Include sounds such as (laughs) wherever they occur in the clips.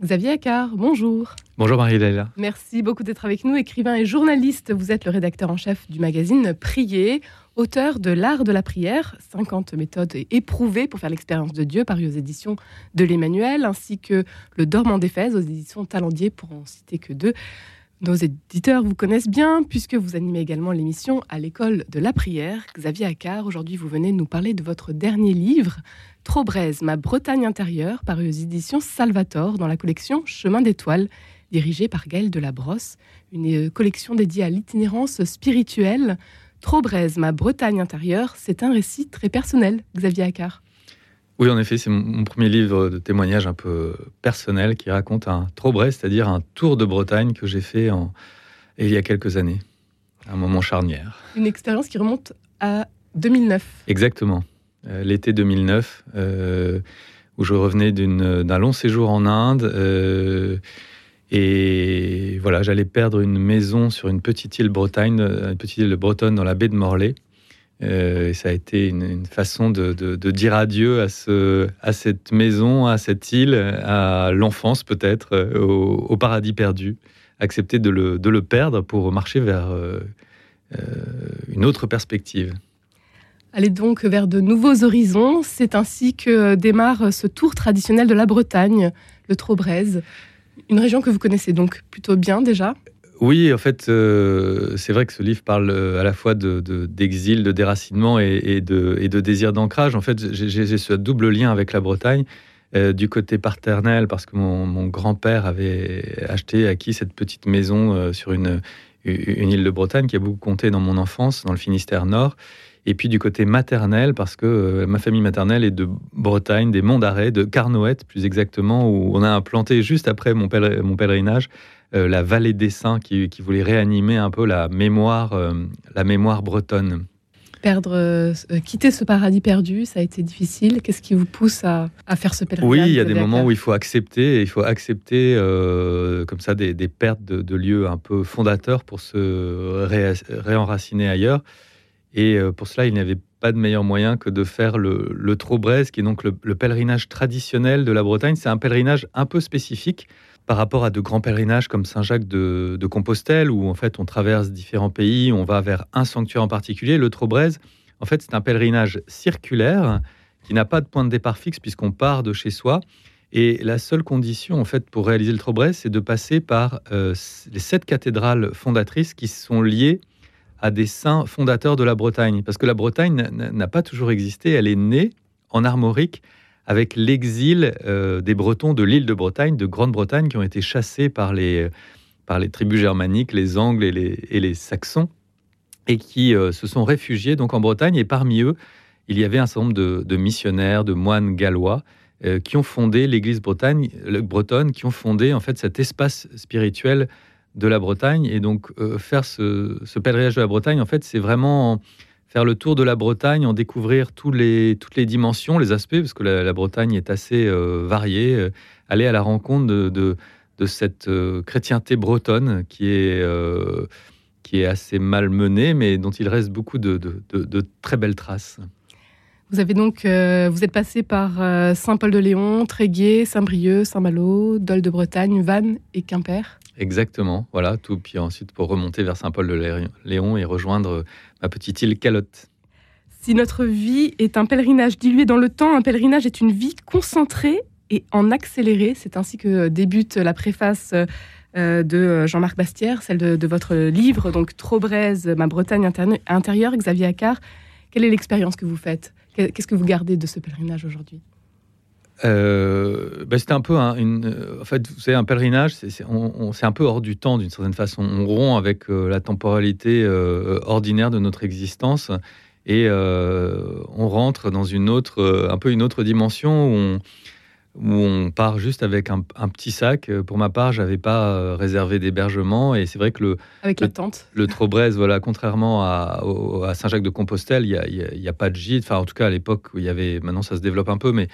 Xavier Accard, bonjour. Bonjour Marie-Léla. Merci beaucoup d'être avec nous. Écrivain et journaliste, vous êtes le rédacteur en chef du magazine Prier, auteur de L'art de la prière, 50 méthodes éprouvées pour faire l'expérience de Dieu, paru aux éditions de l'Emmanuel, ainsi que Le Dormant d'Éphèse aux éditions Talendier, pour en citer que deux. Nos éditeurs vous connaissent bien puisque vous animez également l'émission à l'école de la prière. Xavier Accard, aujourd'hui vous venez nous parler de votre dernier livre, Trop ma Bretagne intérieure, paru aux éditions Salvator dans la collection Chemin d'étoiles, dirigée par Gaël Delabrosse, une euh, collection dédiée à l'itinérance spirituelle. Trop ma Bretagne intérieure, c'est un récit très personnel, Xavier Accard. Oui, en effet, c'est mon premier livre de témoignage un peu personnel qui raconte un Trobret, c'est-à-dire un tour de Bretagne que j'ai fait en... il y a quelques années, un moment charnière. Une expérience qui remonte à 2009. Exactement, euh, l'été 2009, euh, où je revenais d'un long séjour en Inde. Euh, et voilà, j'allais perdre une maison sur une petite île Bretagne, une petite île bretonne dans la baie de Morlaix. Euh, ça a été une, façon de, dire adieu à, ce, à cette maison, à cette île, à l'enfance peut-être, euh, au, paradis perdu. Accepter de le, de le, perdre pour marcher vers euh, une autre perspective. Aller donc vers de nouveaux horizons. C'est ainsi que démarre ce tour traditionnel de la Bretagne, le Trobrez. Une région que vous connaissez donc plutôt bien déjà? Oui, en fait, euh, c'est vrai que ce livre parle euh, à la fois d'exil, de, déracinement et, de, désir d'ancrage. En fait, j'ai ce double lien avec la Bretagne. Euh, du côté paternel, parce que mon, grand-père avait acheté, acquis cette petite maison sur une, île de Bretagne qui a beaucoup compté dans mon enfance, dans le Finistère Nord. Et puis du côté maternel, parce que ma famille maternelle est de Bretagne, des Monts d'Arrêt, de Carnoët plus exactement, où on a implanté juste après mon pèlerinage euh, la vallée des saints qui, voulait réanimer un peu la mémoire, euh, la mémoire bretonne. Perdre, euh, quitter ce paradis perdu, ça a été difficile. Qu'est-ce qui vous pousse à, faire ce pèlerinage Oui, il y a des moments où il faut accepter, il faut accepter comme ça des, pertes de, lieux un peu fondateurs pour se réenraciner ailleurs. Et pour cela, il n'y avait pas de meilleur moyen que de faire le, le qui est donc le pèlerinage traditionnel de la Bretagne. C'est un pèlerinage un peu spécifique par rapport à de grands pèlerinages comme Saint-Jacques de, Compostelle, où en fait on traverse différents pays, on va vers un sanctuaire en particulier, le Trobrez. En fait, c'est un pèlerinage circulaire qui n'a pas de point de départ fixe puisqu'on part de chez soi. Et la seule condition, en fait, pour réaliser le Trobrez, c'est de passer par euh, les sept cathédrales fondatrices qui sont liées à des saints fondateurs de la Bretagne. Parce que la Bretagne n'a pas toujours existé, elle est née en Armorique avec l'exil euh, des Bretons de l'île de Bretagne, de Grande-Bretagne, qui ont été chassés par les, par les tribus germaniques, les Angles et les, Saxons, et qui euh, se sont réfugiés donc en Bretagne. Et parmi eux, il y avait un certain nombre de, missionnaires, de moines gallois, euh, qui ont fondé l'Église bretonne, qui ont fondé en fait cet espace spirituel de la Bretagne. Et donc faire ce, ce, pèlerinage de la Bretagne, en fait, c'est vraiment faire le tour de la Bretagne, en découvrir tous les, toutes les dimensions, les aspects, parce que la, Bretagne est assez euh, variée, euh, aller à la rencontre de, cette euh, chrétienté bretonne qui est, qui est assez mal menée, mais dont il reste beaucoup de, de très belles traces. Vous avez donc, vous êtes passé par Saint-Paul-de-Léon, Tréguier, Saint-Brieuc, Saint-Malo, Dol de Bretagne, Vannes et Quimper. Exactement, voilà, tout. Puis ensuite, pour remonter vers Saint-Paul-de-Léon et rejoindre ma petite île Calotte. Si notre vie est un pèlerinage dilué dans le temps, un pèlerinage est une vie concentrée et en accéléré. C'est ainsi que débute la préface euh, de Jean-Marc Bastière, celle de, votre livre, donc Trop braise, ma Bretagne intérieure, Xavier Accard. Quelle est l'expérience que vous faites? Qu'est-ce que vous gardez de ce pèlerinage aujourd'hui? Euh, bah, c'était un peu un, une, euh, en fait, vous savez, un pèlerinage, c'est un peu hors du temps d'une certaine façon. On rompt avec euh, la temporalité ordinaire de notre existence et on rentre dans une autre, un peu une autre dimension où on, où on part juste avec un, petit sac. Pour ma part, j'avais pas réservé d'hébergement et c'est vrai que le avec la tente, le Trobrez, voilà, contrairement à, à Saint-Jacques-de-Compostelle, il n'y a, y a, pas de gîte. Enfin, en tout cas, à l'époque, il y avait, maintenant ça se développe un peu, mais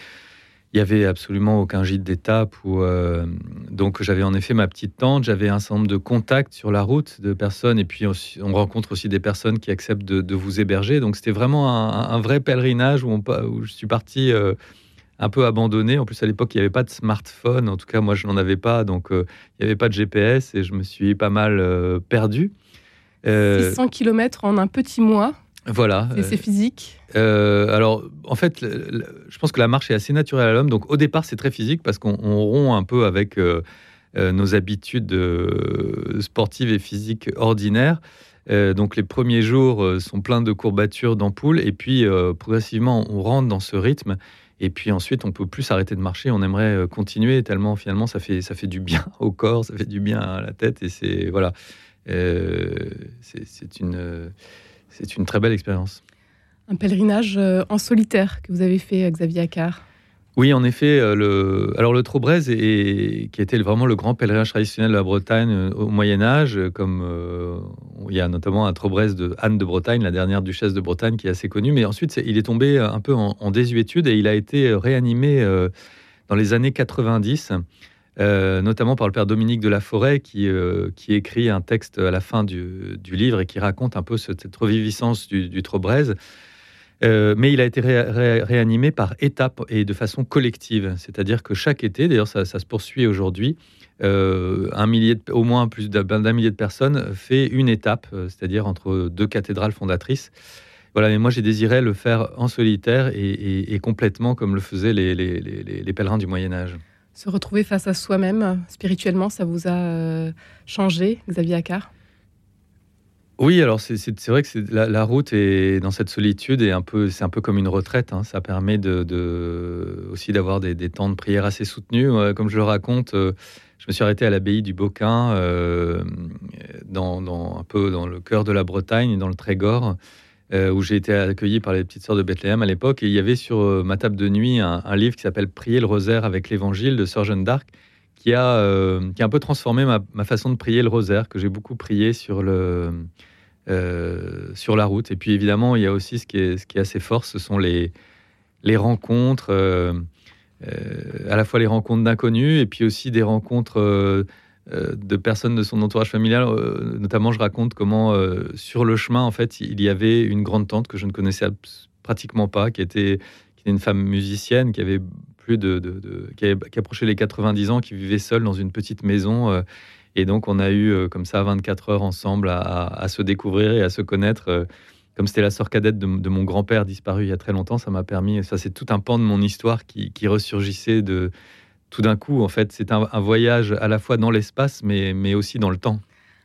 il y avait absolument aucun gîte d'étape. Euh, donc j'avais en effet ma petite tente, j'avais un certain nombre de contacts sur la route de personnes, et puis on, rencontre aussi des personnes qui acceptent de, vous héberger. Donc c'était vraiment un, vrai pèlerinage où, je suis parti euh, un peu abandonné. En plus, à l'époque, il n'y avait pas de smartphone. En tout cas, moi, je n'en avais pas. Donc, il n'y avait pas de GPS et je me suis pas mal perdu. 600 km en un petit mois. Voilà. C'est physique Alors, en fait, je pense que la marche est assez naturelle à l'homme. Donc, au départ, c'est très physique parce qu'on rompt un peu avec nos habitudes sportives et physiques ordinaires. Euh, donc les premiers jours euh, sont pleins de courbatures, d'ampoules, et puis euh, progressivement on rentre dans ce rythme. Et puis ensuite, on peut plus s'arrêter de marcher. On aimerait continuer tellement finalement ça fait ça fait du bien (laughs) au corps, ça fait du bien à la tête, et c'est voilà, c'est une c'est une très belle expérience. Un pèlerinage en solitaire que vous avez fait, Xavier Accard. Oui, en effet. Euh, le... Alors, le Trobrez, est... qui était vraiment le grand pèlerinage traditionnel de la Bretagne euh, au Moyen-Âge, comme euh, il y a notamment un Trobrez de Anne de Bretagne, la dernière duchesse de Bretagne, qui est assez connue. Mais ensuite, il est tombé un peu en, désuétude et il a été réanimé dans les années 90. Notamment par le père Dominique de la Forêt, qui, qui écrit un texte à la fin du, livre et qui raconte un peu cette reviviscence du, du Trobrez. Euh, mais il a été réanimé par étapes et de façon collective. C'est-à-dire que chaque été, d'ailleurs ça, se poursuit aujourd'hui, euh, au moins plus d'un millier de personnes fait une étape, euh, c'est-à-dire entre deux cathédrales fondatrices. Voilà, mais moi j'ai désiré le faire en solitaire et, complètement comme le faisaient les, pèlerins du Moyen Âge. Se retrouver face à soi-même spirituellement, ça vous a changé, Xavier Accard oui, alors c'est vrai que la, la, route est dans cette solitude et un peu, c'est un peu comme une retraite. Hein. Ça permet aussi d'avoir des, temps de prière assez soutenus. Comme je le raconte, euh, je me suis arrêté à l'abbaye du Boquin, euh, un peu dans le cœur de la Bretagne, dans le Trégor, euh, où j'ai été accueilli par les petites sœurs de Bethléem à l'époque. Et il y avait sur ma table de nuit un, livre qui s'appelle Prier le rosaire avec l'Évangile de Sœur Jeanne d'Arc, qui a, qui a un peu transformé ma, ma, façon de prier le rosaire, que j'ai beaucoup prié sur le euh, sur la route. Et puis évidemment, il y a aussi ce qui est, ce qui est assez fort, ce sont les, les rencontres, euh, euh, à la fois les rencontres d'inconnus et puis aussi des rencontres de personnes de son entourage familial. notamment, je raconte comment sur le chemin, en fait, il y avait une grande tante que je ne connaissais pratiquement pas, qui était, qui une femme musicienne, qui avait plus de, qui, qui, approchait les 90 ans, qui vivait seule dans une petite maison et donc, on a eu euh, comme ça 24 heures ensemble à, se découvrir et à se connaître. Euh, comme c'était la sœur cadette de, mon grand-père disparu il y a très longtemps, ça m'a permis. Ça, c'est tout un pan de mon histoire qui, ressurgissait de tout d'un coup. En fait, c'est un, voyage à la fois dans l'espace, mais, mais aussi dans le temps.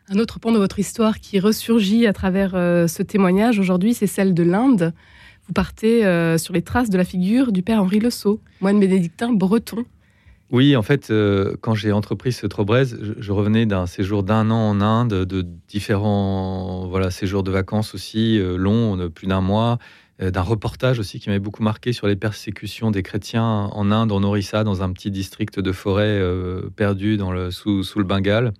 Un autre pan de votre histoire qui ressurgit à travers euh, ce témoignage aujourd'hui, c'est celle de l'Inde. Vous partez sur les traces de la figure du père Henri Le Sceau, moine bénédictin breton. Oui, en fait, euh, quand j'ai entrepris ce Trobrez, je, revenais d'un séjour d'un an en Inde, de différents voilà, séjours de vacances aussi, euh, longs, de plus d'un mois, euh, d'un reportage aussi qui m'avait beaucoup marqué sur les persécutions des chrétiens en Inde, en Orissa, dans un petit district de forêt perdu dans le, sous, le Bengale.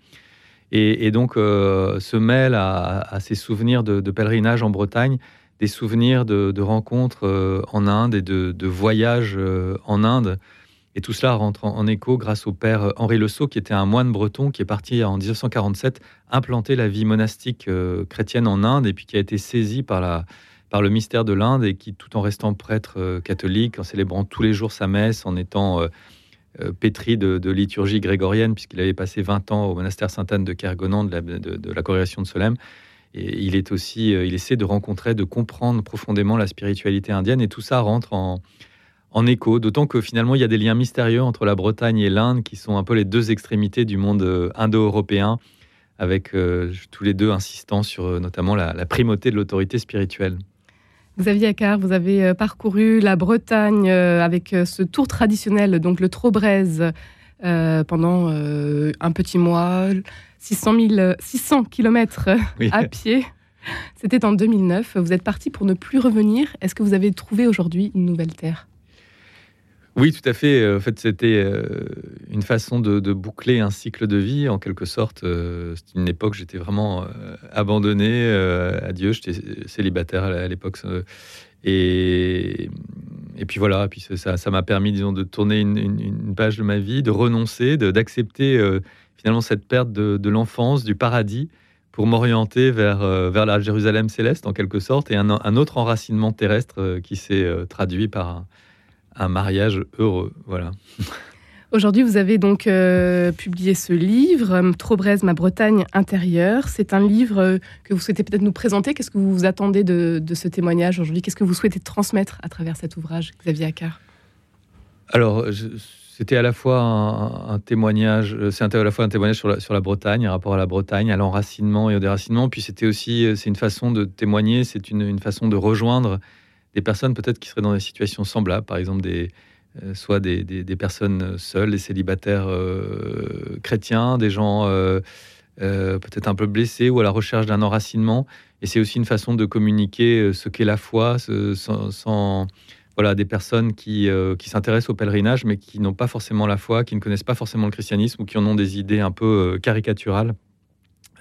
Et, donc, se mêle à, ces souvenirs de, pèlerinage en Bretagne, des souvenirs de, rencontres en Inde et de, voyages en Inde. Et tout cela rentre en, écho grâce au père Henri Le Sceau, qui était un moine breton qui est parti en 1947 implanter la vie monastique euh, chrétienne en Inde et puis qui a été saisi par, la, par le mystère de l'Inde et qui, tout en restant prêtre euh, catholique, en célébrant tous les jours sa messe, en étant euh, pétri de, liturgie grégorienne, puisqu'il avait passé 20 ans au monastère Sainte-Anne de Kergonan de la, de, la de Solem. Et il est aussi, il essaie de rencontrer, de comprendre profondément la spiritualité indienne, et tout ça rentre en, en écho, d'autant que finalement il y a des liens mystérieux entre la Bretagne et l'Inde qui sont un peu les deux extrémités du monde euh, indo-européen, avec euh, tous les deux insistant sur euh, notamment la, primauté de l'autorité spirituelle. Xavier Accard, vous avez parcouru la Bretagne avec ce tour traditionnel, donc le Trobrez, pendant un petit mois, 600, 600 km à pied. C'était en 2009. Vous êtes parti pour ne plus revenir. Est-ce que vous avez trouvé aujourd'hui une nouvelle terre? Oui, tout à fait. Euh, en fait, c'était euh, une façon de, boucler un cycle de vie, en quelque sorte. Euh, c'était une époque, j'étais vraiment abandonné à Dieu. J'étais célibataire à l'époque. Et, et puis voilà, puis ça m'a permis, disons, de tourner une, page de ma vie, de renoncer, d'accepter finalement cette perte de, l'enfance, du paradis, pour m'orienter vers, vers la Jérusalem céleste, en quelque sorte, et un, un autre enracinement terrestre qui s'est traduit par un un mariage heureux. Voilà. Aujourd'hui, vous avez donc euh, publié ce livre, euh, Trobrez, ma Bretagne intérieure. C'est un livre euh, que vous souhaitez peut-être nous présenter. Qu'est-ce que vous attendez de, ce témoignage aujourd'hui? Qu'est-ce que vous souhaitez transmettre à travers cet ouvrage, Xavier Accard? Alors, c'était à la fois un, témoignage, c'est à la fois un témoignage sur la, sur la Bretagne, un rapport à la Bretagne, à l'enracinement et au déracinement. Puis c'était aussi, c'est une façon de témoigner, c'est une, une façon de rejoindre des personnes peut-être qui seraient dans des situations semblables, par exemple des euh, soit des, personnes seules, des célibataires euh, chrétiens, des gens euh, peut-être un peu blessés ou à la recherche d'un enracinement. Et c'est aussi une façon de communiquer ce qu'est la foi sans, voilà, des personnes qui, qui s'intéressent au pèlerinage, mais qui n'ont pas forcément la foi, qui ne connaissent pas forcément le christianisme ou qui en ont des idées un peu caricaturales.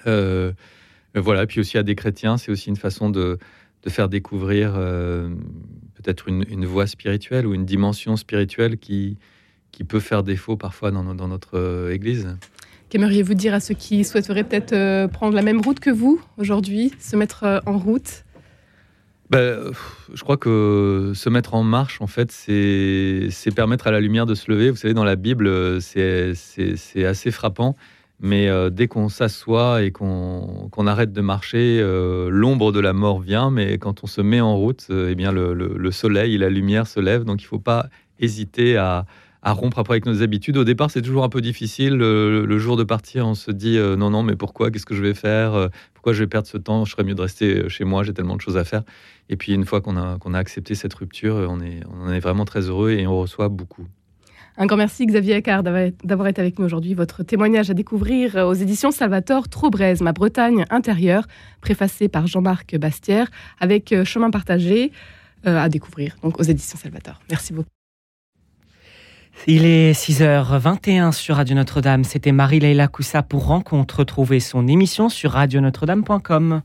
voilà, et puis aussi à des chrétiens, c'est aussi une façon de, de faire découvrir peut-être une, voie spirituelle ou une dimension spirituelle qui, qui peut faire défaut parfois dans, dans notre euh, Église. Qu'aimeriez-vous dire à ceux qui souhaiteraient peut-être euh, prendre la même route que vous aujourd'hui, se mettre euh, en route? Ben, je crois que se mettre en marche, en fait, c'est permettre à la lumière de se lever. Vous savez, dans la Bible, c'est assez frappant. Mais euh, dès qu'on s'assoit et qu'on arrête de marcher, euh, l'ombre de la mort vient. Mais quand on se met en route, euh, eh bien le, soleil et la lumière se lèvent. Donc il ne faut pas hésiter à, rompre après avec nos habitudes. Au départ, c'est toujours un peu difficile. Le, jour de partir, on se dit non, non, mais pourquoi? Qu'est-ce que je vais faire? Pourquoi je vais perdre ce temps? Je serais mieux de rester chez moi. J'ai tellement de choses à faire. Et puis une fois qu'on a, a accepté cette rupture, on, est, on est vraiment très heureux et on reçoit beaucoup. Un grand merci Xavier Eckard d'avoir été avec nous aujourd'hui. Votre témoignage à découvrir aux éditions Salvatore Trobrez, ma Bretagne intérieure, préfacé par Jean-Marc Bastière, avec euh, Chemin partagé euh, à découvrir donc aux éditions Salvatore. Merci beaucoup. Il est 6h21 sur Radio Notre-Dame. C'était Marie-Leila Coussa pour Rencontre. Retrouvez son émission sur radionotre-dame.com.